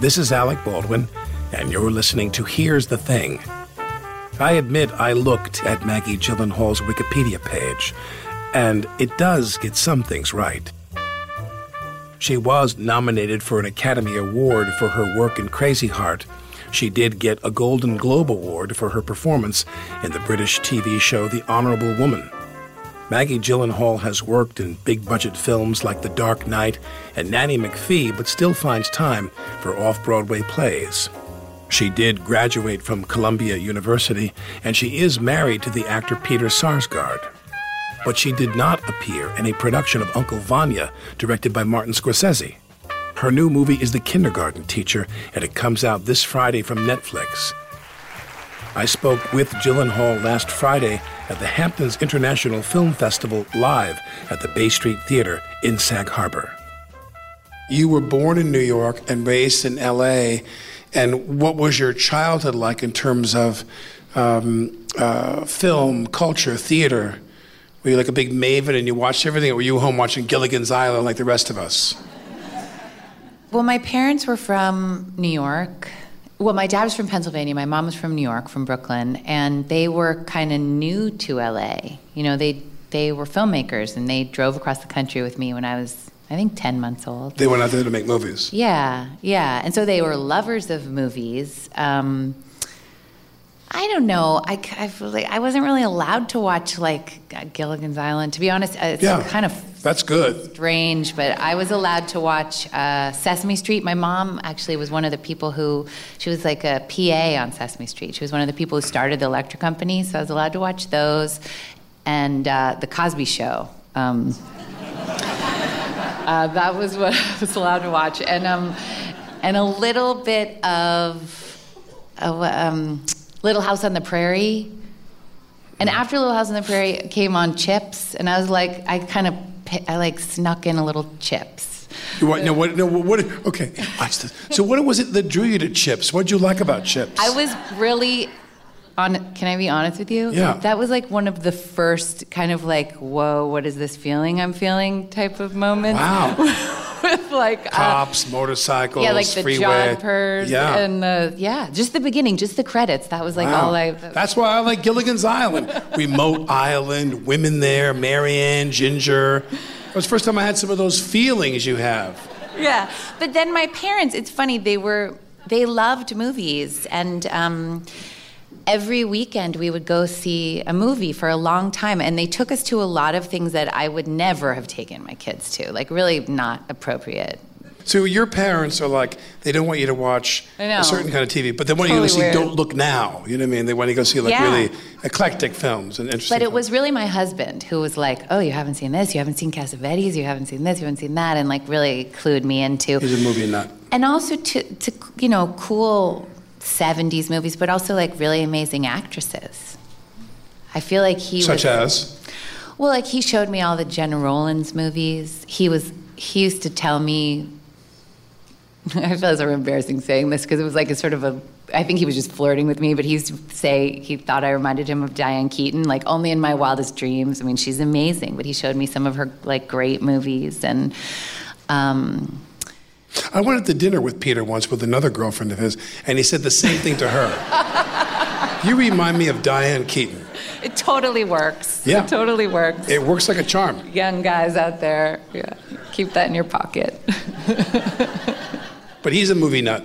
This is Alec Baldwin, and you're listening to Here's the Thing. I admit I looked at Maggie Gyllenhaal's Wikipedia page, and it does get some things right. She was nominated for an Academy Award for her work in Crazy Heart. She did get a Golden Globe Award for her performance in the British TV show The Honourable Woman. Maggie Gyllenhaal has worked in big budget films like The Dark Knight and Nanny McPhee, but still finds time for off Broadway plays. She did graduate from Columbia University, and she is married to the actor Peter Sarsgaard. But she did not appear in a production of Uncle Vanya, directed by Martin Scorsese. Her new movie is The Kindergarten Teacher, and it comes out this Friday from Netflix. I spoke with Gyllenhaal last Friday at the Hamptons International Film Festival live at the Bay Street Theater in Sag Harbor. You were born in New York and raised in LA. And what was your childhood like in terms of um, uh, film, culture, theater? Were you like a big maven and you watched everything, or were you home watching Gilligan's Island like the rest of us? Well, my parents were from New York. Well, my dad was from Pennsylvania. My mom was from New York, from Brooklyn, and they were kind of new to LA. You know, they they were filmmakers, and they drove across the country with me when I was, I think, ten months old. They went out there to make movies. Yeah, yeah, and so they were lovers of movies. Um, I don't know. I, I, really, I wasn't really allowed to watch like Gilligan's Island. To be honest, uh, it's Yeah. kind of That's good. strange, but I was allowed to watch uh, Sesame Street. My mom actually was one of the people who, she was like a PA on Sesame Street. She was one of the people who started the electric company, so I was allowed to watch those. And uh, The Cosby Show. Um, uh, that was what I was allowed to watch. And, um, and a little bit of um, Little House on the Prairie. And after Little House on the Prairie came on Chips, and I was like, I kind of, I like snuck in a little Chips. You what, no, what, no, what, okay, watch this. So, what was it that drew you to Chips? What did you like about Chips? I was really on. Can I be honest with you? Yeah. That was like one of the first kind of like, whoa, what is this feeling I'm feeling type of moments. Wow. With like uh, Cops, motorcycles, yeah, like the freeway. John Yeah. and the yeah, just the beginning, just the credits. That was like all I. That's why I like Gilligan's Island. Remote island, women there, Mary Ann, Ginger. It was the first time I had some of those feelings you have. yeah but then my parents it's funny they were they loved movies and um, every weekend we would go see a movie for a long time and they took us to a lot of things that i would never have taken my kids to like really not appropriate So your parents are like, they don't want you to watch a certain kind of TV, but they want you to go see weird. Don't Look Now. You know what I mean? They want you to go see like Yeah. really eclectic films and interesting. but it films. was really my husband who was like oh you haven't seen this you haven't seen cassavetes you haven't seen this you haven't seen that and like really clued me into He's a movie nut. and also to, to you know cool 70s movies but also like really amazing actresses. I feel like he Such was as? well like he showed me all the Gena Rowlands movies. He was he used to tell me i feel so embarrassing saying this because it was like a sort of a i think he was just flirting with me but he used to say he thought i reminded him of diane keaton like only in my wildest dreams. I mean she's amazing but he showed me some of her like great movies and um, I went out to dinner with Peter once with another girlfriend of his, and he said the same thing to her. you remind me of Diane Keaton. It totally works. Yeah. It totally works. It works like a charm. Young guys out there, yeah, keep that in your pocket. But he's a movie nut.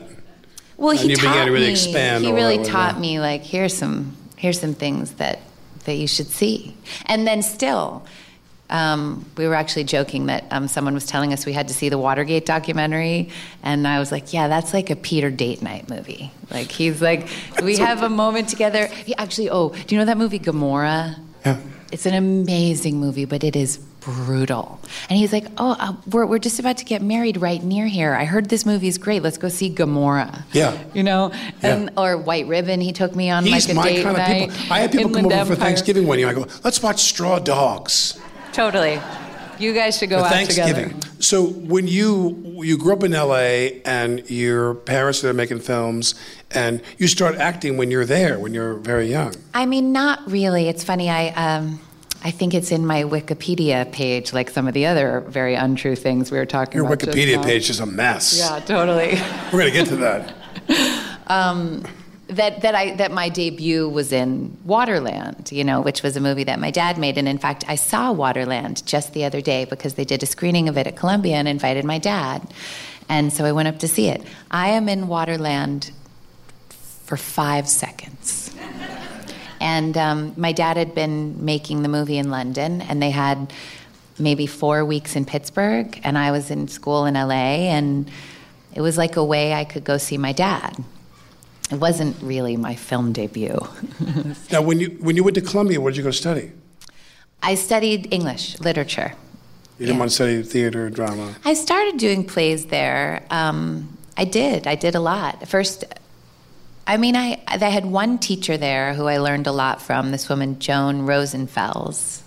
Well, And he you began taught to really me. expand he really taught me like here's some here's some things that that you should see. And then still, um, we were actually joking that um, someone was telling us we had to see the Watergate documentary, and I was like, yeah, that's like a Peter date night movie. Like he's like, we have a moment together. He actually, oh, do you know that movie Gomorrah? Yeah. It's an amazing movie, but it is brutal. And he's like, "Oh, uh, we're we're just about to get married right near here. I heard this movie is great. Let's go see Gomorrah." Yeah. you know, and Yeah. or White Ribbon. He took me on He's like a my date kind of night. people. I had people come over for Thanksgiving one year. I go, let's watch Straw Dogs. Totally. You guys should go for out Thanksgiving. together. So when you you grew up in L.A. and your parents are making films, and you start acting when you're there, when you're very young. I mean, not really. It's funny. I um, I think it's in my Wikipedia page, like some of the other very untrue things we were talking Your about. just Wikipedia now. page is a mess. Yeah, totally. We're gonna get to that. that that I that my debut was in Waterland, you know, which was a movie that my dad made, and in fact, I saw Waterland just the other day because they did a screening of it at Columbia and invited my dad, and so I went up to see it. I am in Waterland for five seconds. And um, my dad had been making the movie in London, and they had maybe four weeks in Pittsburgh, and I was in school in LA, and it was like a way I could go see my dad. It wasn't really my film debut. Now, when you when you went to Columbia, what did you go study? I studied English literature. You didn't Yeah. want to study theater or drama. I started doing plays there. Um, I did. I did a lot. First, I mean, I, I had one teacher there who I learned a lot from, this woman, Joan Rosenfels.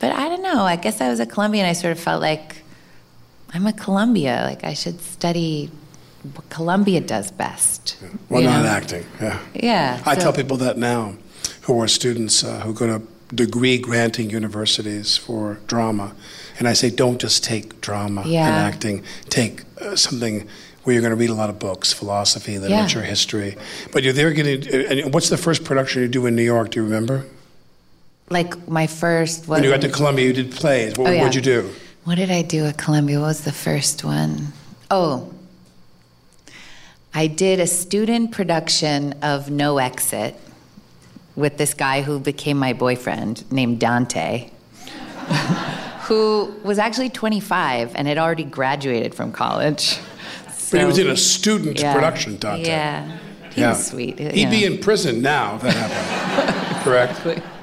But I don't know. I guess I was a Columbia and I sort of felt like I'm at Columbia. Like I should study Columbia does best. Well, not know? acting. Yeah. Yeah. I so- tell people that now, who are students uh, who go to degree granting universities for drama, and I say, don't just take drama Yeah. and acting. Take uh, something where you're going to read a lot of books, philosophy, literature, history. But you're there getting. And what's the first production you do in New York? Do you remember? Like my first was. When you got to Columbia, you did plays. What Oh, yeah. would you do? What did I do at Columbia? What was the first one? Oh, I did a student production of No Exit with this guy who became my boyfriend named Dante, who was actually 25 and had already graduated from college. But he was in a student yeah. production, Dante. Yeah. He Yeah. was sweet. He'd yeah. be in prison now if that happened. Correct?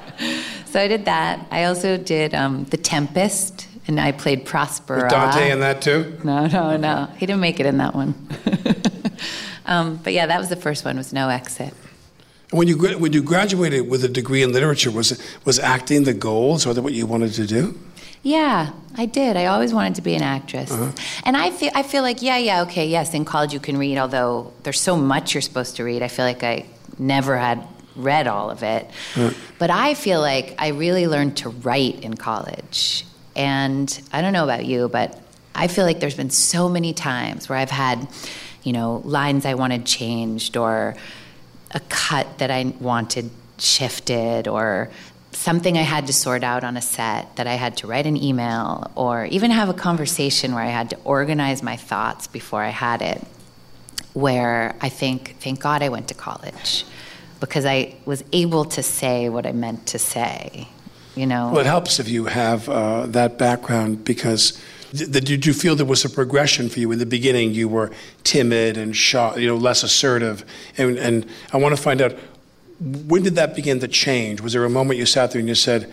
So I did that. I also did um, The Tempest, and I played Prospero. Was Dante in that too? No, no, no. He didn't make it in that one. Um, but yeah, that was the first one. Was no exit. When you when you graduated with a degree in literature, was was acting the goal? Is that what you wanted to do? Yeah, I did. I always wanted to be an actress, and I feel I feel like yeah, yeah, okay, yes. In college, you can read, although there's so much you're supposed to read. I feel like I never had read all of it, but I feel like I really learned to write in college. And I don't know about you, but I feel like there's been so many times where I've had, you know, lines I wanted changed or a cut that I wanted shifted or something I had to sort out on a set that I had to write an email or even have a conversation where I had to organize my thoughts before I had it. Where I think, thank God I went to college because I was able to say what I meant to say. You know, Well, it helps if you have uh, that background because did you feel there was a progression for you in the beginning? You were timid and shy, you know, less assertive, and and I want to find out when did that begin to change? Was there a moment you sat there and you said,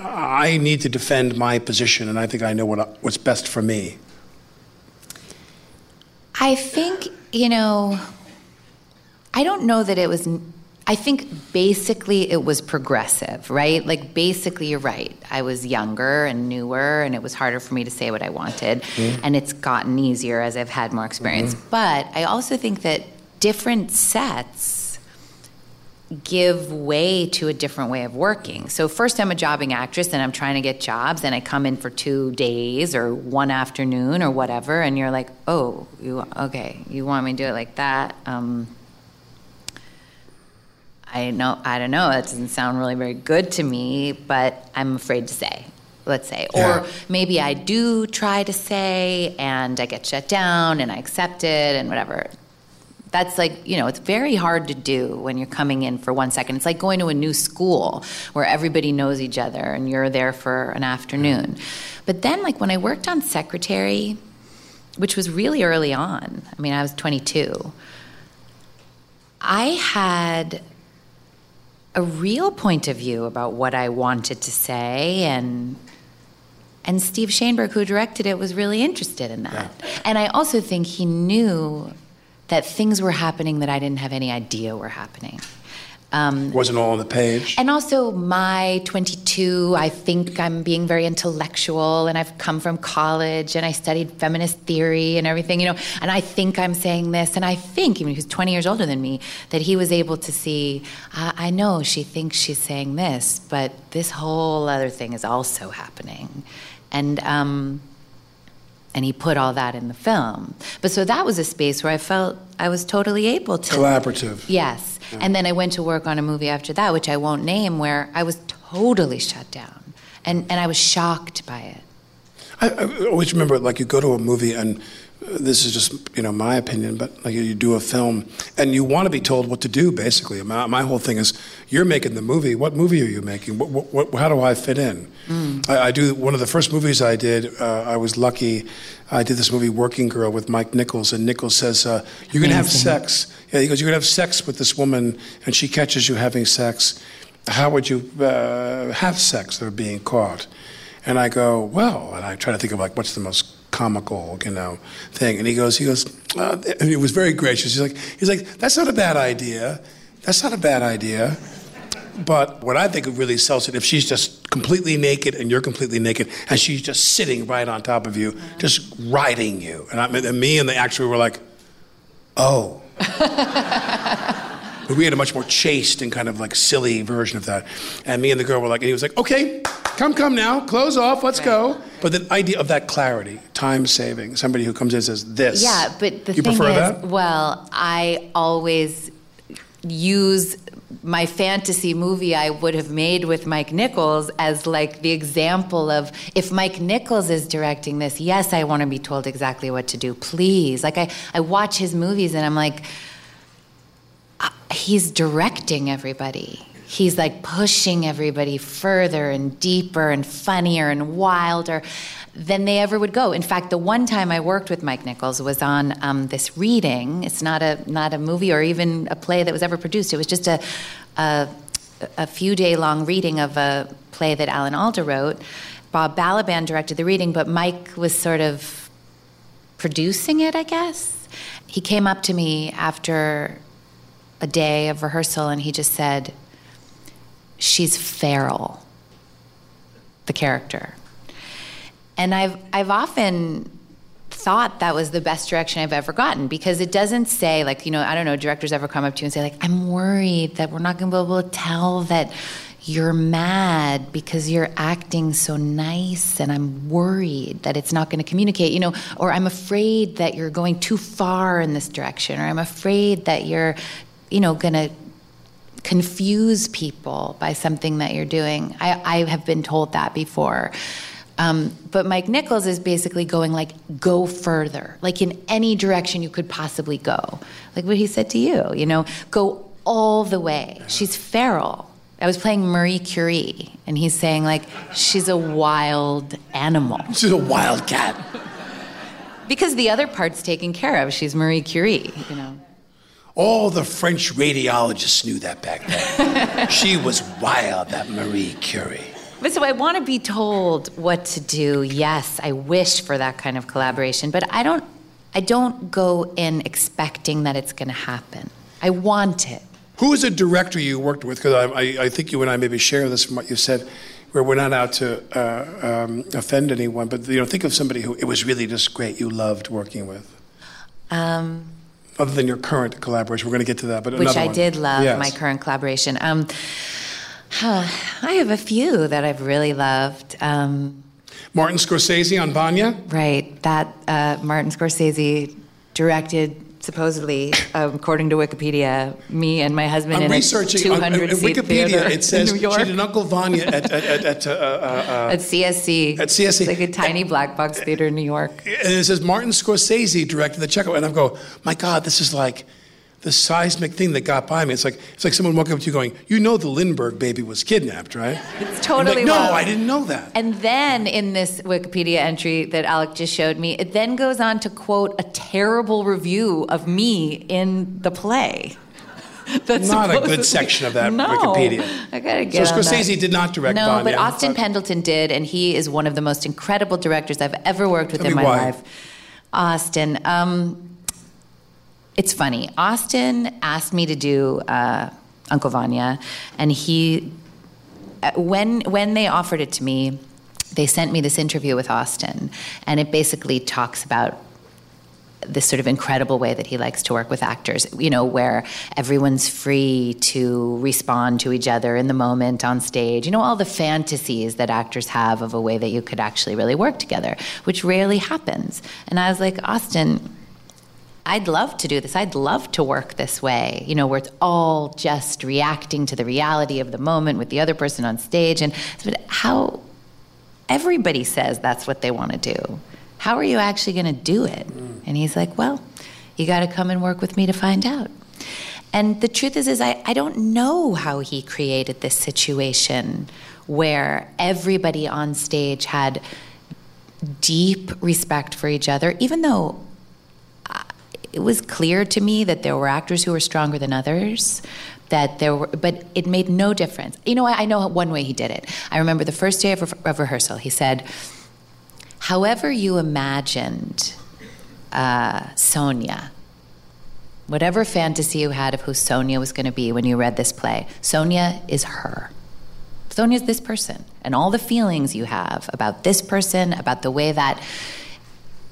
"I need to defend my position, and I think I know what what's best for me"? I think, you know, I don't know that it was. I think basically it was progressive, right? Like, basically, you're right. I was younger and newer, and it was harder for me to say what I wanted. And it's gotten easier as I've had more experience. But I also think that different sets give way to a different way of working. So first I'm a jobbing actress and I'm trying to get jobs and I come in for 2 days or one afternoon or whatever and you're like, "Oh, you okay, you want me to do it like that?" Um I know I don't know, that doesn't sound really very good to me, but I'm afraid to say. let's say. Yeah. Or maybe I do try to say and I get shut down and I accept it and whatever. That's like, you know, it's very hard to do when you're coming in for one second. It's like going to a new school where everybody knows each other and you're there for an afternoon. But then, like, when I worked on Secretary, which was really early on, I mean, I was 22, I had a real point of view about what I wanted to say and and Steve Shainberg who directed it was really interested in that. And I also think he knew that things were happening that I didn't have any idea were happening. Um, Wasn't all on the page. and also, my 22, I think I'm being very intellectual, and I've come from college, and I studied feminist theory and everything, you know. And I think I'm saying this, and I think, even he 20 years older than me, that he was able to see. I I know she thinks she's saying this, but this whole other thing is also happening, and um, and he put all that in the film. But so that was a space where I felt I was totally able to Collaborative. Yes. And then I went to work on a movie after that, which I won't name, where I was totally shut down. And, and I was shocked by it. I, I always remember, like, you go to a movie, and this is just, you know, my opinion, but like you do a film, and you want to be told what to do, basically. My, my whole thing is, you're making the movie. What movie are you making? What, what, what, how do I fit in? I, I do one of the first movies I did. Uh, I was lucky. I did this movie, Working Girl, with Mike Nichols, and Nichols says, uh, "You're going to have sex." Yeah, he goes, "You're going to have sex with this woman, and she catches you having sex. How would you uh, have sex? They're being caught." And I go, well, and I try to think of like what's the most comical, you know, thing. And he goes, he goes, uh, and he was very gracious. He's like, he's like, that's not a bad idea. That's not a bad idea. But what I think really sells it if she's just completely naked and you're completely naked and she's just sitting right on top of you, just riding you. And, I, and me and the actor were like, oh. But we had a much more chaste and kind of like silly version of that. And me and the girl were like, and he was like, okay, come, come now, close off, let's go. But the idea of that clarity, time saving, somebody who comes in and says this. Yeah, but the you thing prefer is, that? well, I always use my fantasy movie I would have made with Mike Nichols as like the example of if Mike Nichols is directing this, yes, I want to be told exactly what to do. Please. Like I, I watch his movies and I'm like, uh, he's directing everybody. He's like pushing everybody further and deeper and funnier and wilder than they ever would go. In fact, the one time I worked with Mike Nichols was on um, this reading. It's not a not a movie or even a play that was ever produced. It was just a a, a few day long reading of a play that Alan Alda wrote. Bob Balaban directed the reading, but Mike was sort of producing it, I guess. He came up to me after a day of rehearsal and he just said, She's feral, the character. And I've, I've often thought that was the best direction I've ever gotten because it doesn't say, like, you know, I don't know, directors ever come up to you and say, like, I'm worried that we're not going to be able to tell that you're mad because you're acting so nice and I'm worried that it's not going to communicate, you know, or I'm afraid that you're going too far in this direction, or I'm afraid that you're, you know, going to confuse people by something that you're doing. I, I have been told that before. Um, but Mike Nichols is basically going like, go further, like in any direction you could possibly go. Like what he said to you, you know, go all the way. She's feral. I was playing Marie Curie, and he's saying like, she's a wild animal. She's a wild cat. Because the other part's taken care of. She's Marie Curie, you know. All the French radiologists knew that back then. she was wild, that Marie Curie. But so I want to be told what to do. Yes, I wish for that kind of collaboration, but I don't I don't go in expecting that it's going to happen. I want it. Who is a director you worked with? Because I, I, I think you and I maybe share this from what you said, where we're not out to uh, um, offend anyone, but you know, think of somebody who it was really just great. You loved working with, Um, other than your current collaboration. We're going to get to that, but which I one. did love Yes. my current collaboration. Um, I have a few that I've really loved. Um, Martin Scorsese on Vanya. right, that uh, Martin Scorsese directed supposedly, um, according to Wikipedia, me and my husband I'm in researching a on, 200 on seat Wikipedia. theater It says in New she did an Uncle Vanya at at at, at uh, uh, at CSC. At CSC. It's like a tiny black box theater in New York. and it says Martin Scorsese directed the Chekhov, and I'm go, my God, this is like the seismic thing that got by me. It's like it's like someone walking up to you going, you know, the Lindbergh baby was kidnapped, right? It's totally like, no. I didn't know that. And then in this Wikipedia entry that Alec just showed me, it then goes on to quote a terrible review of me in the play. That's Not a good section of that no, Wikipedia. I gotta So get on Scorsese that. did not direct No, Vanya, but Austin Pendleton did, and he is one of the most incredible directors I've ever worked with Tell in my why. life. Austin, um, it's funny. Austin asked me to do uh, Uncle Vanya, and he uh, when when they offered it to me, they sent me this interview with Austin, and it basically talks about this sort of incredible way that he likes to work with actors, you know, where everyone's free to respond to each other in the moment on stage, you know, all the fantasies that actors have of a way that you could actually really work together, which rarely happens. And I was like, Austin, I'd love to do this. I'd love to work this way, you know, where it's all just reacting to the reality of the moment with the other person on stage. And but how everybody says that's what they want to do. How are you actually going to do it? Mm. And he's like, well, you got to come and work with me to find out. And the truth is, is I, I don't know how he created this situation where everybody on stage had deep respect for each other, even though it was clear to me that there were actors who were stronger than others that there were but it made no difference. You know i, I know one way he did it. I remember the first day of, re- of rehearsal he said however you imagined uh, sonia whatever fantasy you had of who sonia was going to be when you read this play sonia is her. Sonia's this person, and all the feelings you have about this person, about the way that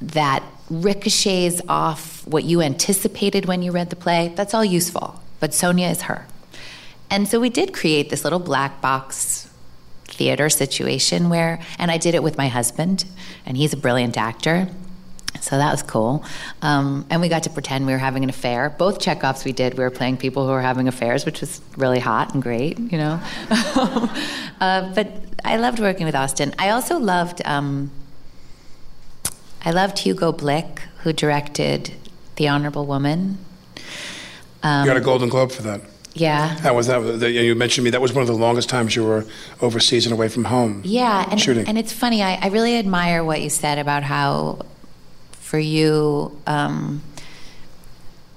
that ricochets off what you anticipated when you read the play, that's all useful. But Sonia is her. And so we did create this little black box theater situation where, and I did it with my husband, and he's a brilliant actor. So that was cool. Um, and we got to pretend we were having an affair. Both Chekhovs we did, we were playing people who were having affairs, which was really hot and great, you know. uh, but I loved working with Austin. I also loved. Um, I loved Hugo Blick, who directed The Honorable Woman. Um, you got a Golden Globe for that. Yeah. That was that? You mentioned me. That was one of the longest times you were overseas and away from home. Yeah, and, shooting. and it's funny. I, I really admire what you said about how, for you, um,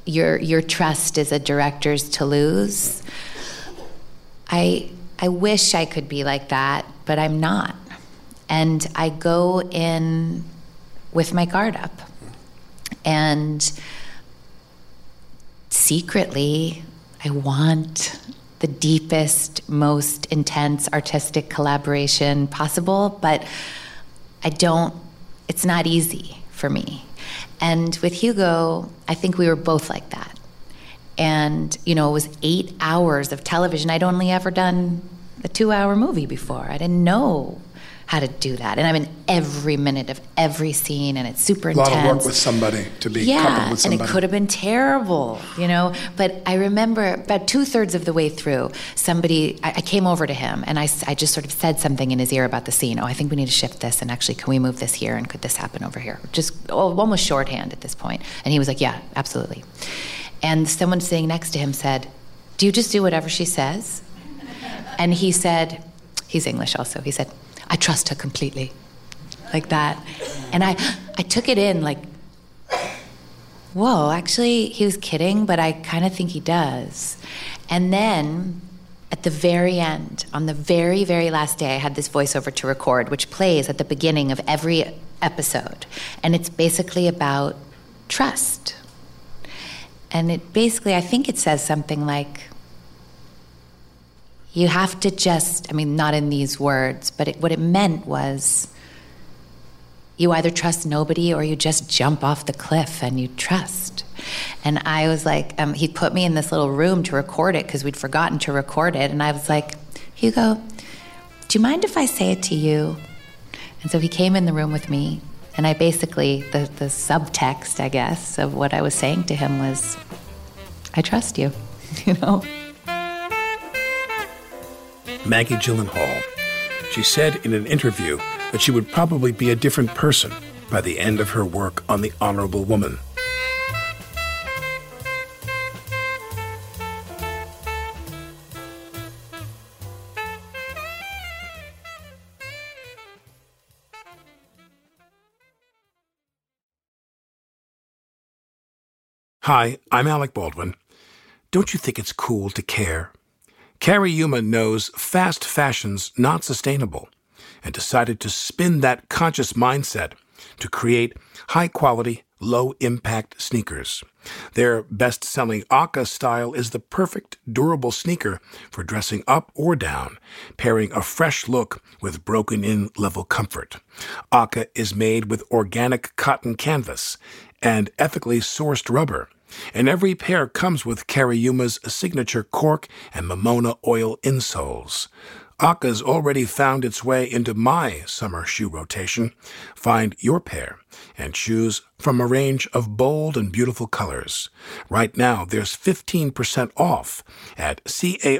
your your trust as a director's to lose. I I wish I could be like that, but I'm not, and I go in with my guard up, and secretly, I want the deepest, most intense artistic collaboration possible, but I don't, it's not easy for me. And with Hugo, I think we were both like that. And, you know, it was eight hours of television. I'd only ever done a two hour movie before. I didn't know how to do that. And I'm in every minute of every scene, and it's super intense. a lot of work with somebody to be coupled yeah, with and it could have been terrible, you know. But I remember about two thirds of the way through, somebody I, I came over to him and I, I just sort of said something in his ear about the scene. Oh, I think we need to shift this, and actually, can we move this here, and could this happen over here? Just oh, almost shorthand at this point. And he was like, Yeah, absolutely. And someone sitting next to him said, Do you just do whatever she says? And he said, He's English also. He said, I trust her completely like that. And I, I took it in like, whoa, actually, he was kidding, but I kind of think he does. And then at the very end, on the very, very last day, I had this voiceover to record, which plays at the beginning of every episode. And it's basically about trust. And it basically, I think it says something like, you have to just, I mean, not in these words, but it, what it meant was you either trust nobody or you just jump off the cliff and you trust. And I was like, um, he put me in this little room to record it because we'd forgotten to record it. And I was like, Hugo, do you mind if I say it to you? And so he came in the room with me And I basically, the, the subtext, I guess, of what I was saying to him was, I trust you, you know? Maggie Gyllenhaal. She said in an interview that she would probably be a different person by the end of her work on The Honorable Woman. Hi, I'm Alec Baldwin. Don't you think it's cool to care? Cariuma knows fast fashion's not sustainable and decided to spin that conscious mindset to create high quality, low impact sneakers. Their best selling OCA style is the perfect durable sneaker for dressing up or down, pairing a fresh look with broken in level comfort. OCA is made with organic cotton canvas and ethically sourced rubber and every pair comes with Cariuma's signature cork and Mamona oil insoles. OCA's already found its way into my summer shoe rotation. Find your pair and choose from a range of bold and beautiful colors. Right now, there's 15% off at C-A-R-I-U-M-A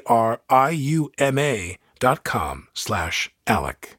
dot com slash Alec.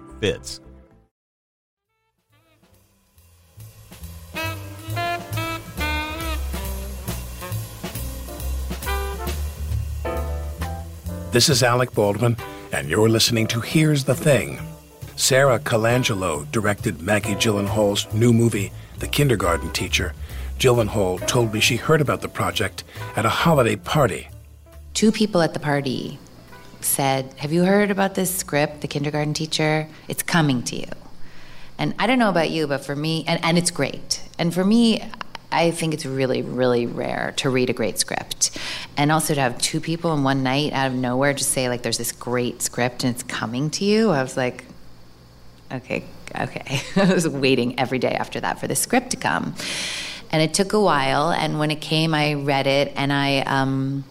fits. This is Alec Baldwin, and you're listening to Here's the Thing. Sara Colangelo directed Maggie Gyllenhaal's new movie, The Kindergarten Teacher. Gyllenhaal told me she heard about the project at a holiday party. Two people at the party said, Have you heard about this script, The Kindergarten Teacher? It's coming to you. And I don't know about you, but for me, and, and it's great. And for me, I think it's really, really rare to read a great script. And also to have two people in one night out of nowhere just say, like, there's this great script and it's coming to you. I was like, okay, okay. I was waiting every day after that for the script to come. And it took a while. And when it came, I read it and I, um,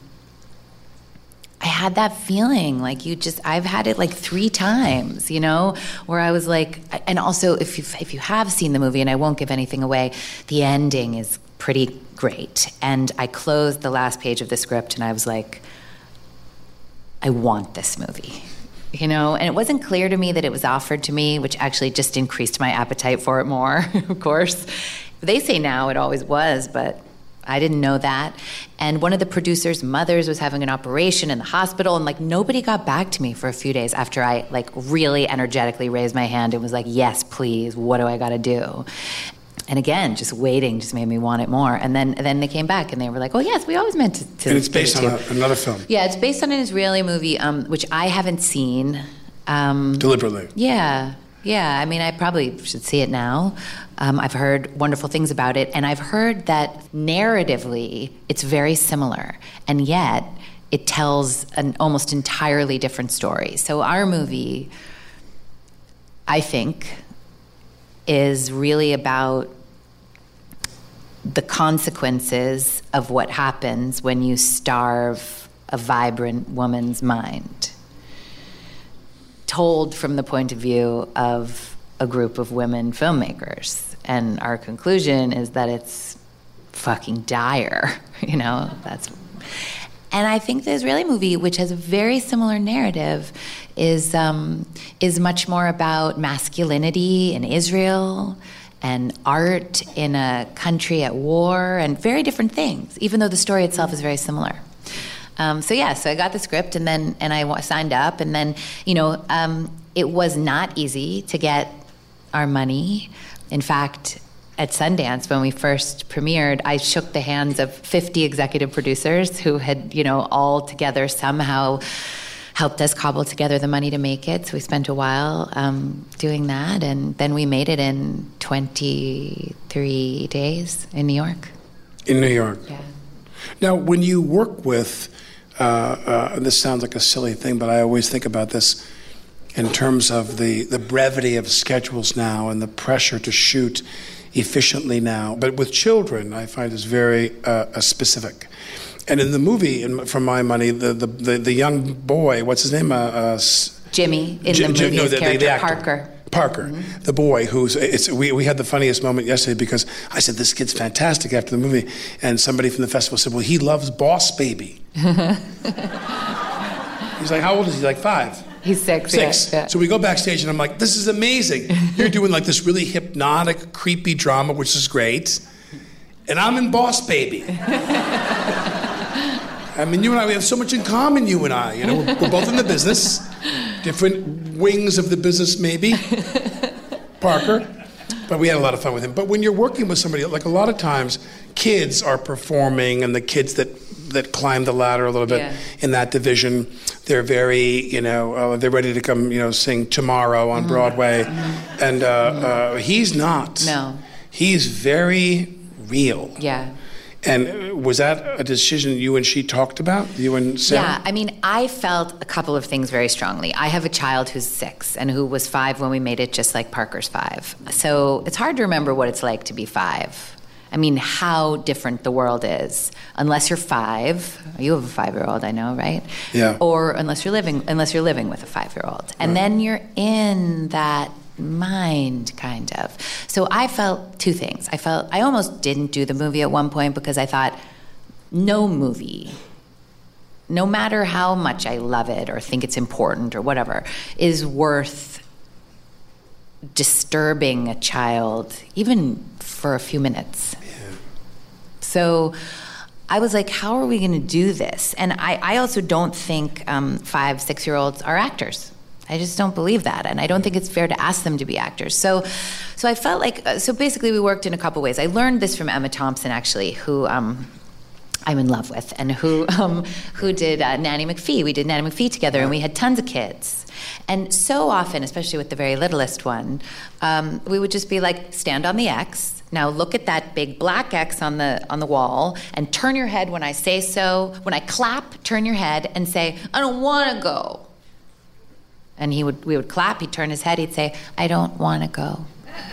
I had that feeling like you just I've had it like 3 times, you know, where I was like and also if you if you have seen the movie and I won't give anything away, the ending is pretty great. And I closed the last page of the script and I was like I want this movie. You know, and it wasn't clear to me that it was offered to me, which actually just increased my appetite for it more, of course. They say now it always was, but I didn't know that. And one of the producers' mothers was having an operation in the hospital, and like nobody got back to me for a few days after I like really energetically raised my hand and was like, "Yes, please. What do I got to do?" And again, just waiting just made me want it more. And then, and then they came back and they were like, "Oh yes, we always meant to." to and it's based on a, another film. Yeah, it's based on an Israeli movie, um, which I haven't seen. Um, Deliberately. Yeah, yeah, I mean, I probably should see it now. Um, I've heard wonderful things about it, and I've heard that narratively it's very similar, and yet it tells an almost entirely different story. So, our movie, I think, is really about the consequences of what happens when you starve a vibrant woman's mind told from the point of view of a group of women filmmakers. And our conclusion is that it's fucking dire. You know, that's. And I think the Israeli movie, which has a very similar narrative, is um, is much more about masculinity in Israel and art in a country at war and very different things, even though the story itself is very similar. Um, so yeah, so I got the script and then and I signed up and then you know um, it was not easy to get our money. In fact, at Sundance when we first premiered, I shook the hands of 50 executive producers who had you know all together somehow helped us cobble together the money to make it. So we spent a while um, doing that, and then we made it in 23 days in New York. In New York. Yeah. Now, when you work with, uh, uh, this sounds like a silly thing, but I always think about this in terms of the, the brevity of schedules now and the pressure to shoot efficiently now. But with children, I find is very uh, specific. And in the movie, in, from my money, the, the, the, the, young boy, what's his name? Uh, uh, Jimmy in Jim, the movie, no, the, character the, Parker. Parker, mm-hmm. the boy who's it's we, we had the funniest moment yesterday because I said this kid's fantastic after the movie, and somebody from the festival said, "Well, he loves Boss Baby." He's like, "How old is he? Like five? He's six. Six. Yeah, yeah. So we go backstage, and I'm like, "This is amazing. You're doing like this really hypnotic, creepy drama, which is great, and I'm in Boss Baby." I mean, you and I, we have so much in common, you and I. You know, we're, we're both in the business, different wings of the business, maybe. Parker. But we had a lot of fun with him. But when you're working with somebody, like a lot of times, kids are performing, and the kids that that climb the ladder a little bit yeah. in that division, they're very, you know, uh, they're ready to come, you know, sing tomorrow on mm-hmm. Broadway, mm-hmm. and uh, mm-hmm. uh, he's not. No. He's very real. Yeah. And was that a decision you and she talked about? You and Sarah? Yeah, I mean, I felt a couple of things very strongly. I have a child who's six and who was five when we made it, just like Parker's five. So it's hard to remember what it's like to be five. I mean, how different the world is. Unless you're five, you have a five-year-old, I know, right? Yeah. Or unless you're living, unless you're living with a five-year-old, and right. then you're in that mind, kind of. So I felt two things. I felt I almost didn't do the movie at one point because I thought, no movie, no matter how much I love it or think it's important or whatever, is worth disturbing a child, even for a few minutes. Yeah. So I was like, how are we going to do this? And I, I also don't think um, five, six year olds are actors. I just don't believe that, and I don't think it's fair to ask them to be actors. So, so I felt like uh, so basically we worked in a couple ways. I learned this from Emma Thompson actually, who. Um, I'm in love with, and who um, who did uh, Nanny McPhee. We did Nanny McPhee together, and we had tons of kids. And so often, especially with the very littlest one, um, we would just be like, stand on the X. Now look at that big black X on the on the wall, and turn your head when I say so. When I clap, turn your head and say, I don't want to go. And he would, we would clap. He'd turn his head. He'd say, "I don't want to go,"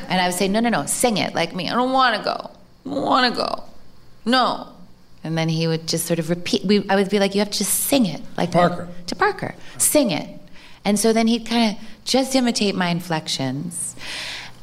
and I would say, "No, no, no, sing it like me. I don't want to go. I don't want to go. No." And then he would just sort of repeat. We, I would be like, "You have to just sing it like Parker to Parker. Sing it." And so then he'd kind of just imitate my inflections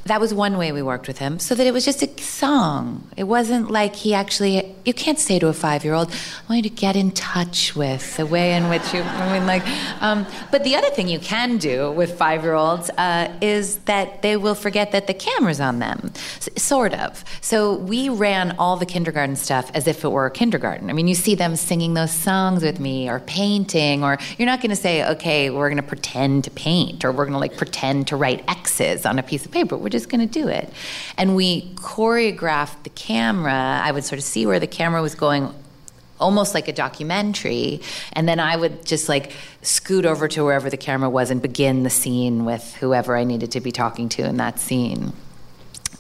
that was one way we worked with him so that it was just a song. It wasn't like he actually you can't say to a five-year-old i want you to get in touch with the way in which you i mean like um, but the other thing you can do with five-year-olds uh, is that they will forget that the camera's on them. Sort of. So we ran all the kindergarten stuff as if it were kindergarten. I mean you see them singing those songs with me or painting or you're not going to say okay we're going to pretend to paint or we're going to like pretend to write x's on a piece of paper we're just going to do it. And we choreographed the camera. I would sort of see where the camera was going almost like a documentary and then i would just like scoot over to wherever the camera was and begin the scene with whoever i needed to be talking to in that scene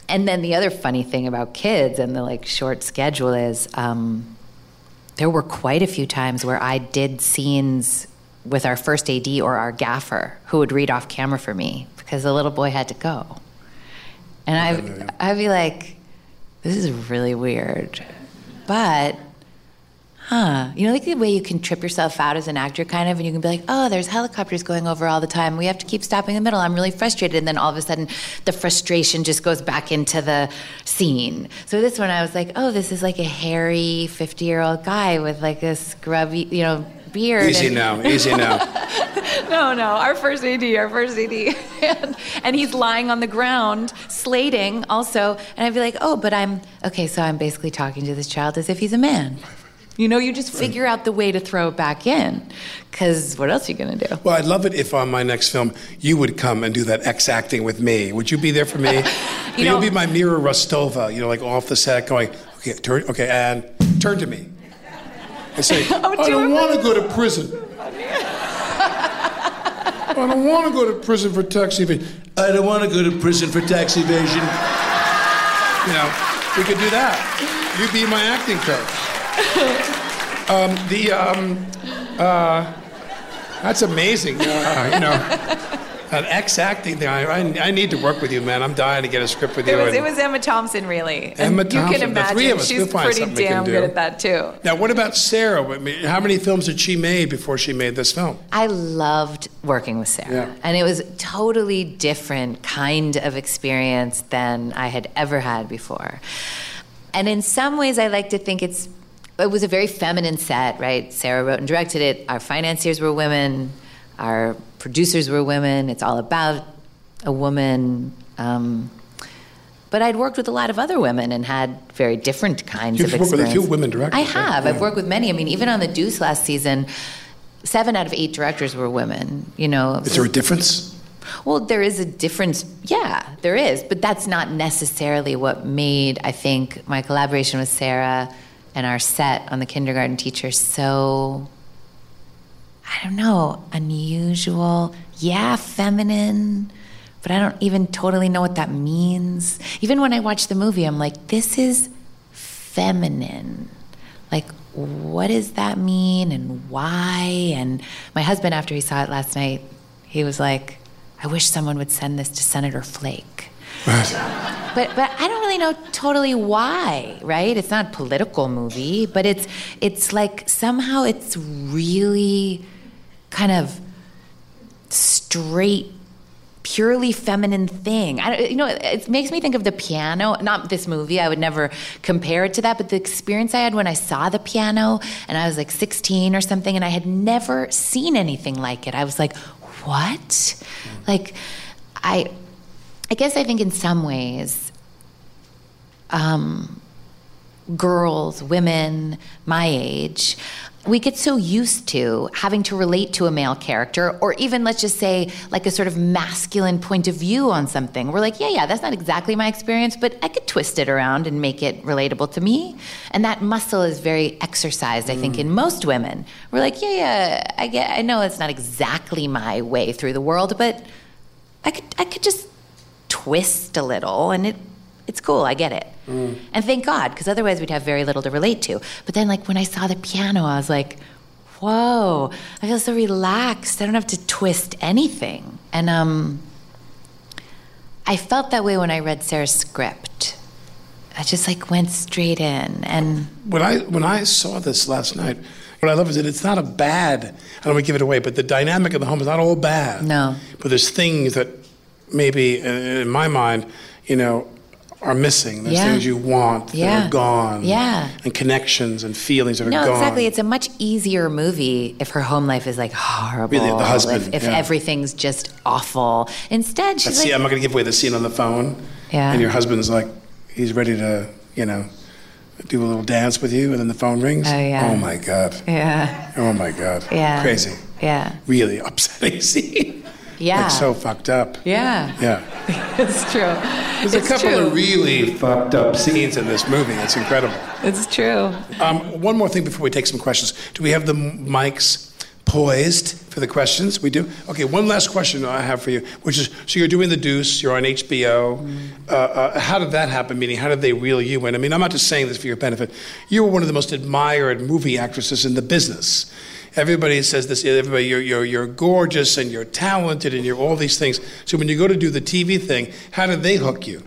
and then the other funny thing about kids and the like short schedule is um, there were quite a few times where i did scenes with our first ad or our gaffer who would read off camera for me because the little boy had to go and I, I'd be like, this is really weird. But, huh, you know, like the way you can trip yourself out as an actor, kind of, and you can be like, oh, there's helicopters going over all the time. We have to keep stopping in the middle. I'm really frustrated. And then all of a sudden, the frustration just goes back into the scene. So this one, I was like, oh, this is like a hairy 50 year old guy with like a scrubby, you know, beard. Easy and- now, easy now. no, no, our first AD, our first AD. and, and he's lying on the ground, slating also. And I'd be like, oh, but I'm, okay, so I'm basically talking to this child as if he's a man. You know, you just figure out the way to throw it back in. Because what else are you going to do? Well, I'd love it if on my next film you would come and do that X acting with me. Would you be there for me? You You'll be my Mira Rostova, you know, like off the set going, okay, turn, okay, and turn to me. And say, I do don't want to go to prison. I don't want to go to prison for tax evasion. I don't want to go to prison for tax evasion. You know, we could do that. You'd be my acting coach. Um, the um, uh, that's amazing. Uh, you know, an ex acting thing. I, I, I need to work with you, man. I'm dying to get a script with you. It was, and- it was Emma Thompson, really. And Thompson. You Thompson, can the imagine three of us, she's we'll find pretty something we can damn good at that, too. Now, what about Sarah? I mean, How many films did she made before she made this film? I loved working with Sarah. Yeah. And it was a totally different kind of experience than I had ever had before. And in some ways, I like to think it's it was a very feminine set, right? Sarah wrote and directed it. Our financiers were women. Our producers were women. It's all about a woman. Um, but I'd worked with a lot of other women and had very different kinds You've of worked with a few women directors, I right? have. I've worked with many. I mean, even on the Deuce last season, seven out of eight directors were women. You know, Is there a difference? well, there is a difference. Yeah, there is. But that's not necessarily what made, I think, my collaboration with Sarah and our set on the kindergarten teacher so, I don't know, unusual. Yeah, feminine. But I don't even totally know what that means. Even when I watch the movie, I'm like, this is feminine. Like, what does that mean and why? And my husband, after he saw it last night, he was like, I wish someone would send this to Senator Flake. But but I don't really know totally why, right? It's not a political movie, but it's it's like somehow it's really kind of straight purely feminine thing. I, you know, it makes me think of the piano. Not this movie. I would never compare it to that. But the experience I had when I saw the piano, and I was like 16 or something, and I had never seen anything like it. I was like, what? Like, I, I guess I think in some ways, um, girls, women my age, we get so used to having to relate to a male character, or even let's just say like a sort of masculine point of view on something. We're like, yeah, yeah, that's not exactly my experience, but I could twist it around and make it relatable to me. And that muscle is very exercised, I think, in mm. most women. We're like, yeah, yeah, I get, I know it's not exactly my way through the world, but I could, I could just twist a little, and it, it's cool. I get it. And thank God, because otherwise we'd have very little to relate to. But then, like when I saw the piano, I was like, "Whoa! I feel so relaxed. I don't have to twist anything." And um, I felt that way when I read Sarah's script. I just like went straight in, and When I when I saw this last night, what I love is that it's not a bad. I don't want to give it away, but the dynamic of the home is not all bad. No. But there's things that maybe, uh, in my mind, you know, are missing. There's Yeah. things you want that Yeah. are gone. Yeah. And connections and feelings that are gone. No, exactly. It's a much easier movie if her home life is like horrible. Really, the husband, If, if yeah. everything's just awful. Instead, she's like, see, I'm not going to give away the scene on the phone. Yeah. And your husband's like, he's ready to, you know, do a little dance with you, and then the phone rings. Oh, yeah. Oh my God. yeah, Oh my God. yeah, Crazy. Yeah, Really upsetting scene. Yeah, Like so fucked up. yeah. Yeah. It's true. There's it's a couple true. of really fucked up scenes in this movie. It's incredible. It's true. Um, one more thing before we take some questions. Do we have the mics poised for the questions? We do? Okay, one last question I have for you, which is so you're doing The Deuce, you're on HBO. Uh, uh, how did that happen? Meaning, how did they reel you in? I mean, I'm not just saying this for your benefit. You were one of the most admired movie actresses in the business. Everybody says this. Everybody, you're, you're, you're gorgeous and you're talented and you're all these things. So when you go to do the TV thing, how did they hook you?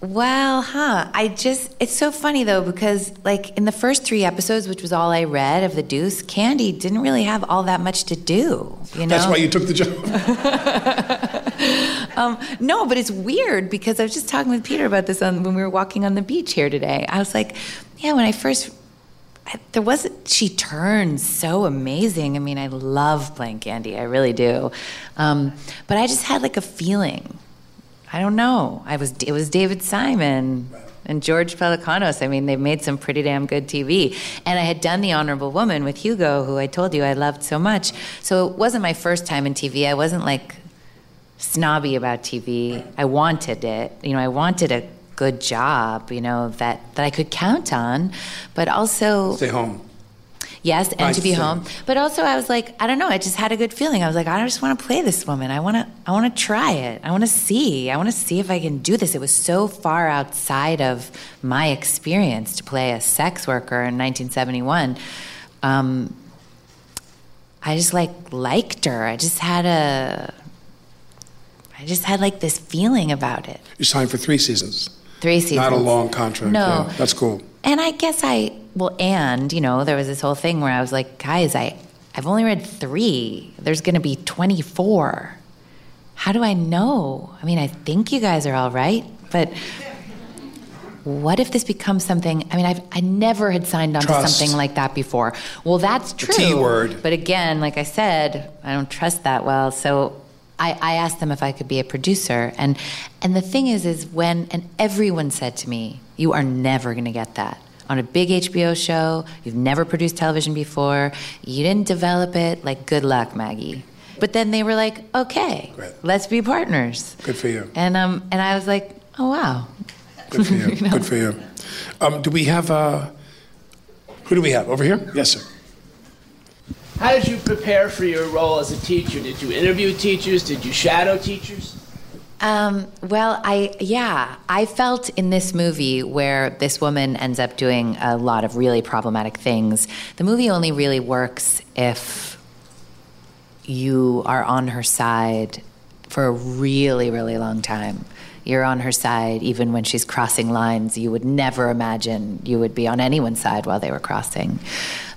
Well, huh. I just, it's so funny though, because like in the first three episodes, which was all I read of The Deuce, Candy didn't really have all that much to do. You know? That's why you took the job. Um, no, but it's weird because I was just talking with Peter about this on, when we were walking on the beach here today. I was like, yeah, when I first, there wasn't she turned so amazing. I mean i love playing candy. I really do. Um, but i just had like a feeling. I don't know. I was it was david simon and george pelecanos i mean they've made some pretty damn good tv and i had done the honorable woman with hugo who i told you i loved so much. So it wasn't my first time in tv i wasn't like snobby about tv i wanted it. You know i wanted a good job, you know, that, that I could count on, but also stay home. Yes, and to be home. But also I was like, I don't know, I just had a good feeling. I was like, I just want to play this woman. I want to I want to try it. I want to see. I want to see if I can do this. It was so far outside of my experience to play a sex worker in 1971. Um, I just like liked her. I just had a I just had like this feeling about it. You signed for 3 seasons. Three seasons. Not a long contract. No. Yeah, that's cool. And I guess I well, and you know, there was this whole thing where I was like, guys, I I've only read three. There's going to be 24. How do I know? I mean, I think you guys are all right, but what if this becomes something? I mean, I've I never had signed on Trust. to something like that before. Well, that's true. T word. But again, like I said, I don't trust that well. So I, I asked them if I could be a producer, and and the thing is, is when and everyone said to me, "You are never going to get that." On a big HBO show, you've never produced television before, you didn't develop it, like, good luck, Maggie. But then they were like, okay, Great. let's be partners. Good for you. And, um, and I was like, oh, wow. Good for you. You know? Good for you. Um, do we have uh, who do we have over here? Yes, sir. How did you prepare for your role as a teacher? Did you interview teachers? Did you shadow teachers? Um, well, I yeah, I felt in this movie where this woman ends up doing a lot of really problematic things. The movie only really works if you are on her side for a really, really long time. You're on her side even when she's crossing lines you would never imagine you would be on anyone's side while they were crossing.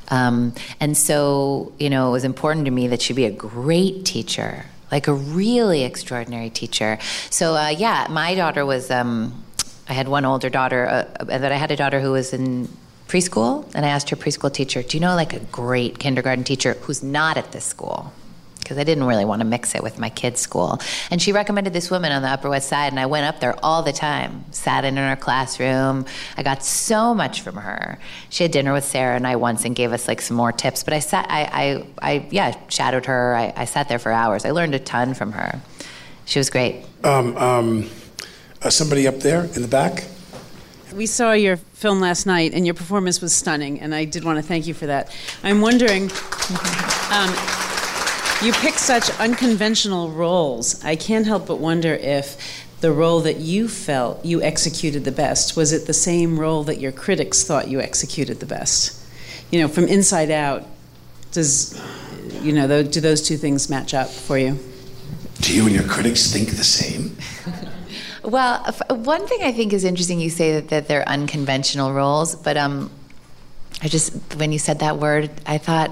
Um, and so, you know, it was important to me that she be a great teacher, like a really extraordinary teacher. So, uh, yeah, my daughter was, um, I had one older daughter, uh, that I had a daughter who was in preschool, and I asked her preschool teacher, Do you know like a great kindergarten teacher who's not at this school? Because I didn't really want to mix it with my kids' school. And she recommended this woman on the Upper West Side, and I went up there all the time, sat in her classroom. I got so much from her. She had dinner with Sarah and I once and gave us like some more tips. But I sat, I, I, I yeah, shadowed her. I, I sat there for hours. I learned a ton from her. She was great. Um, um, uh, somebody up there in the back. We saw your film last night, and your performance was stunning, and I did want to thank you for that. I'm wondering, um, you pick such unconventional roles. I can't help but wonder if the role that you felt you executed the best was it the same role that your critics thought you executed the best? You know, from inside out, does you know tho- do those two things match up for you? Do you and your critics think the same? Well, one thing I think is interesting, you say that, that they're unconventional roles, but um, I just, when you said that word, I thought,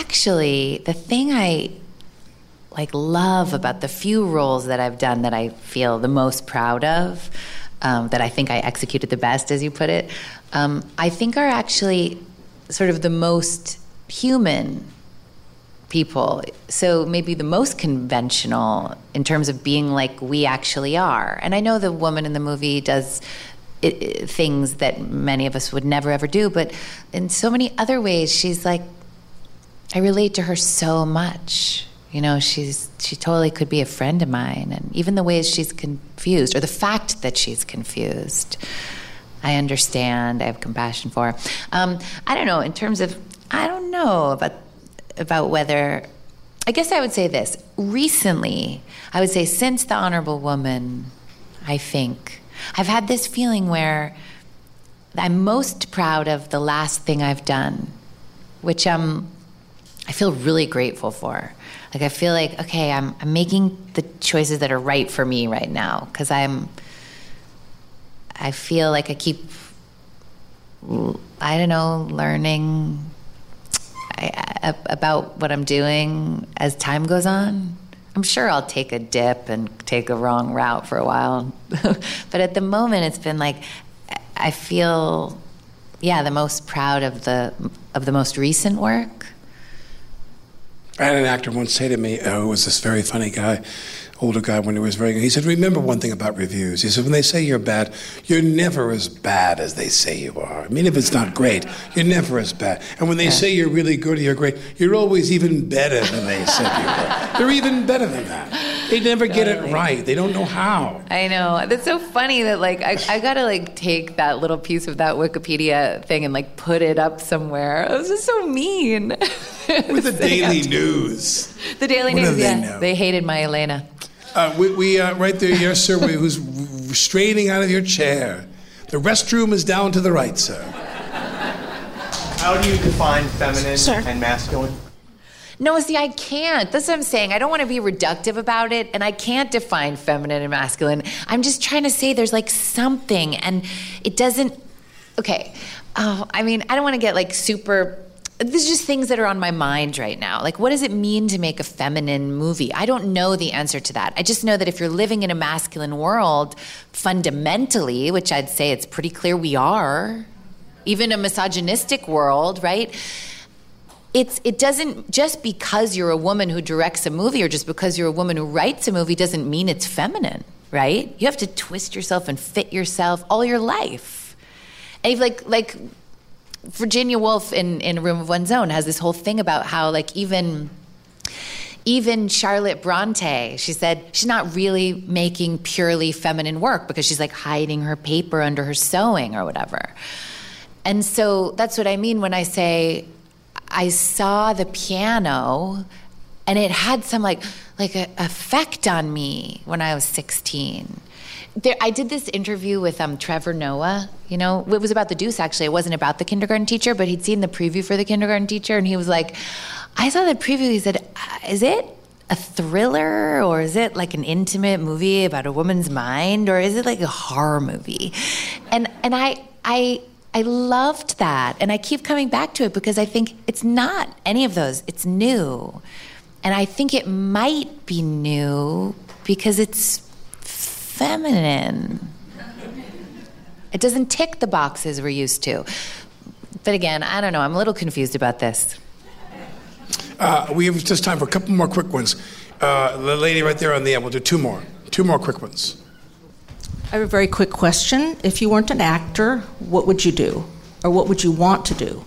actually, the thing I like love about the few roles that I've done that I feel the most proud of, um, that I think I executed the best, as you put it, um, I think are actually sort of the most human people. So maybe the most conventional in terms of being like we actually are. And I know the woman in the movie does it, it- things that many of us would never ever do, but in so many other ways, she's like, I relate to her so much. You know, she's she totally could be a friend of mine, and even the ways she's confused, or the fact that she's confused, I understand. I have compassion for. Um, I don't know. In terms of, I don't know about about whether. I guess I would say this. Recently, I would say since the Honorable Woman, I think I've had this feeling where I'm most proud of the last thing I've done, which um, I feel really grateful for. Like I feel like okay, I'm I'm making the choices that are right for me right now because I'm. I feel like I keep. I don't know, learning I, about what I'm doing as time goes on. I'm sure I'll take a dip and take a wrong route for a while, but at the moment, it's been like I feel yeah, the most proud of the of the most recent work. I had an actor once say to me, oh, who was this very funny guy, older guy when he was very good. He said, Remember one thing about reviews. He said, When they say you're bad, you're never as bad as they say you are. I mean, if it's not great, you're never as bad. And when they say you're really good or you're great, you're always even better than they said you were. They're even better than that. They never get it right. They don't know how. I know. That's so funny that like I, I gotta like take that little piece of that Wikipedia thing and like put it up somewhere. It was just so mean. With the Daily News. The Daily What News, they yeah. know? They hated my Elena. Uh, we, we uh, right there, yes, sir. We, who's straining out of your chair? The restroom is down to the right, sir. How do you define feminine Sir. and masculine? No, see, I can't. That's what I'm saying. I don't want to be reductive about it, and I can't define feminine and masculine. I'm just trying to say there's like something, and it doesn't. Okay. Oh, I mean, I don't want to get like super. There's just things that are on my mind right now. Like, what does it mean to make a feminine movie? I don't know the answer to that. I just know that if you're living in a masculine world, fundamentally, which I'd say it's pretty clear we are, even a misogynistic world, right? It's it doesn't just because you're a woman who directs a movie or just because you're a woman who writes a movie doesn't mean it's feminine right you have to twist yourself and fit yourself all your life and like like virginia woolf in in room of one's own has this whole thing about how like even even Charlotte Bronte, she said she's not really making purely feminine work because she's like hiding her paper under her sewing or whatever. And so that's what I mean when I say I saw the piano and it had some like like a effect on me when I was 16. There, I did this interview with um, Trevor Noah. You know, it was about the Deuce. Actually, it wasn't about the kindergarten teacher, but he'd seen the preview for the kindergarten teacher, and he was like, "I saw the preview." He said, "Uh, "Is it a thriller, or is it like an intimate movie about a woman's mind, or is it like a horror movie?" And and I I I loved that, and I keep coming back to it because I think it's not any of those. It's new, and I think it might be new because it's feminine. It doesn't tick the boxes we're used to. But again, I don't know. I'm a little confused about this. Uh, we have just time for a couple more quick ones. Uh, the lady right there on the end, we'll do two more. Two more quick ones. I have a very quick question. If you weren't an actor, what would you do? Or what would you want to do?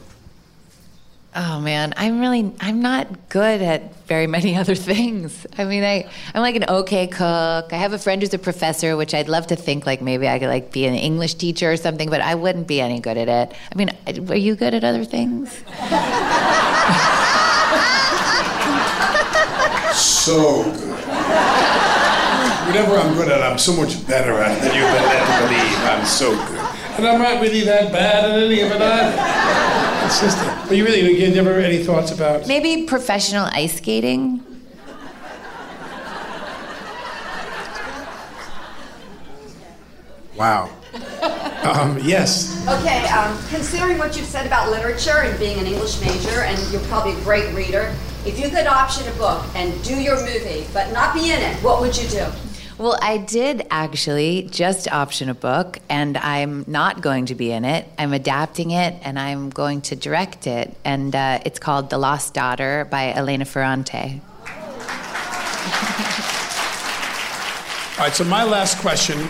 Oh man, I'm really I'm not good at very many other things. I mean, I I'm like an okay cook. I have a friend who's a professor, which I'd love to think like maybe I could like be an English teacher or something, but I wouldn't be any good at it. I mean, are you good at other things? So good. Whatever I'm good at, I'm so much better at it than you've been led to believe. I'm so good. And I'm not really that bad at any of it either. It's just, are you really, you never any thoughts about? Maybe professional ice skating. Wow. Um, yes. Okay, um, considering what you've said about literature and being an English major, and you're probably a great reader, if you could option a book and do your movie, but not be in it, what would you do? Well, I did actually just option a book, and I'm not going to be in it. I'm adapting it, and I'm going to direct it. And uh, it's called The Lost Daughter by Elena Ferrante. All right, so my last question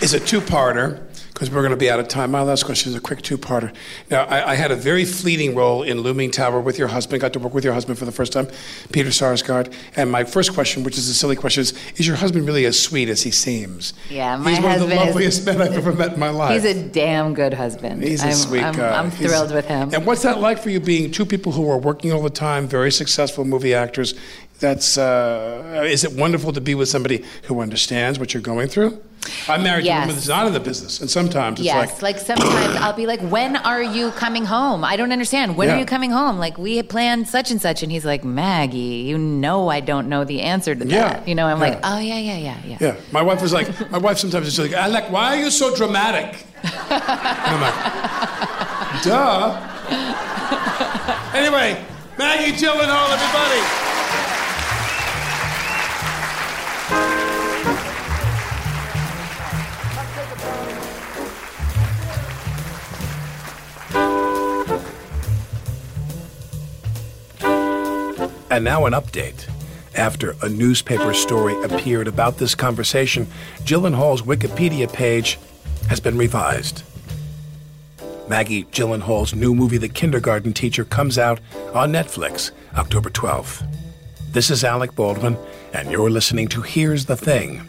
is a two parter because we're going to be out of time. My last question is a quick two parter. Now, I, I had a very fleeting role in Looming Tower with your husband, got to work with your husband for the first time, Peter Sarsgaard. And my first question, which is a silly question, is Is your husband really as sweet as he seems? Yeah, my He's one of the husband is- loveliest men I've ever met in my life. He's a damn good husband. He's a I'm, sweet I'm, guy. I'm He's- thrilled with him. And what's that like for you being two people who are working all the time, very successful movie actors? That's uh, is it wonderful to be with somebody who understands what you're going through? I'm married to a woman Yes. that's not in the business, and sometimes it's yes, like, like, sometimes I'll be like, "When are you coming home? I don't understand. When Yeah. are you coming home? Like we had planned such and such." And he's like, "Maggie, you know I don't know the answer to that." Yeah, You know, I'm yeah. like, "Oh yeah, yeah, yeah, yeah." yeah. My wife was like, my wife sometimes is like, Alec, why are you so dramatic? and I'm like, duh. anyway, Maggie Gyllenhaal, everybody. And now an update. After a newspaper story appeared about this conversation, Gyllenhaal's Wikipedia page has been revised. Maggie Gyllenhaal's new movie, The Kindergarten Teacher, comes out on Netflix October 12th. This is Alec Baldwin, and you're listening to Here's the Thing.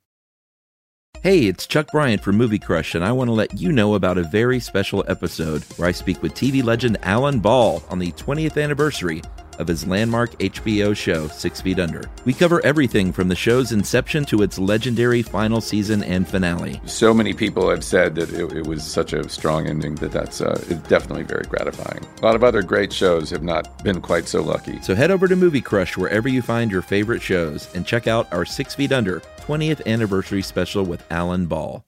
Hey, it's Chuck Bryant from Movie Crush, and I want to let you know about a very special episode where I speak with TV legend Alan Ball on the 20th anniversary of his landmark HBO show, Six Feet Under. We cover everything from the show's inception to its legendary final season and finale. So many people have said that it, it was such a strong ending that that's uh, definitely very gratifying. A lot of other great shows have not been quite so lucky. So head over to Movie Crush wherever you find your favorite shows and check out our Six Feet Under 20th anniversary special with Alan Ball.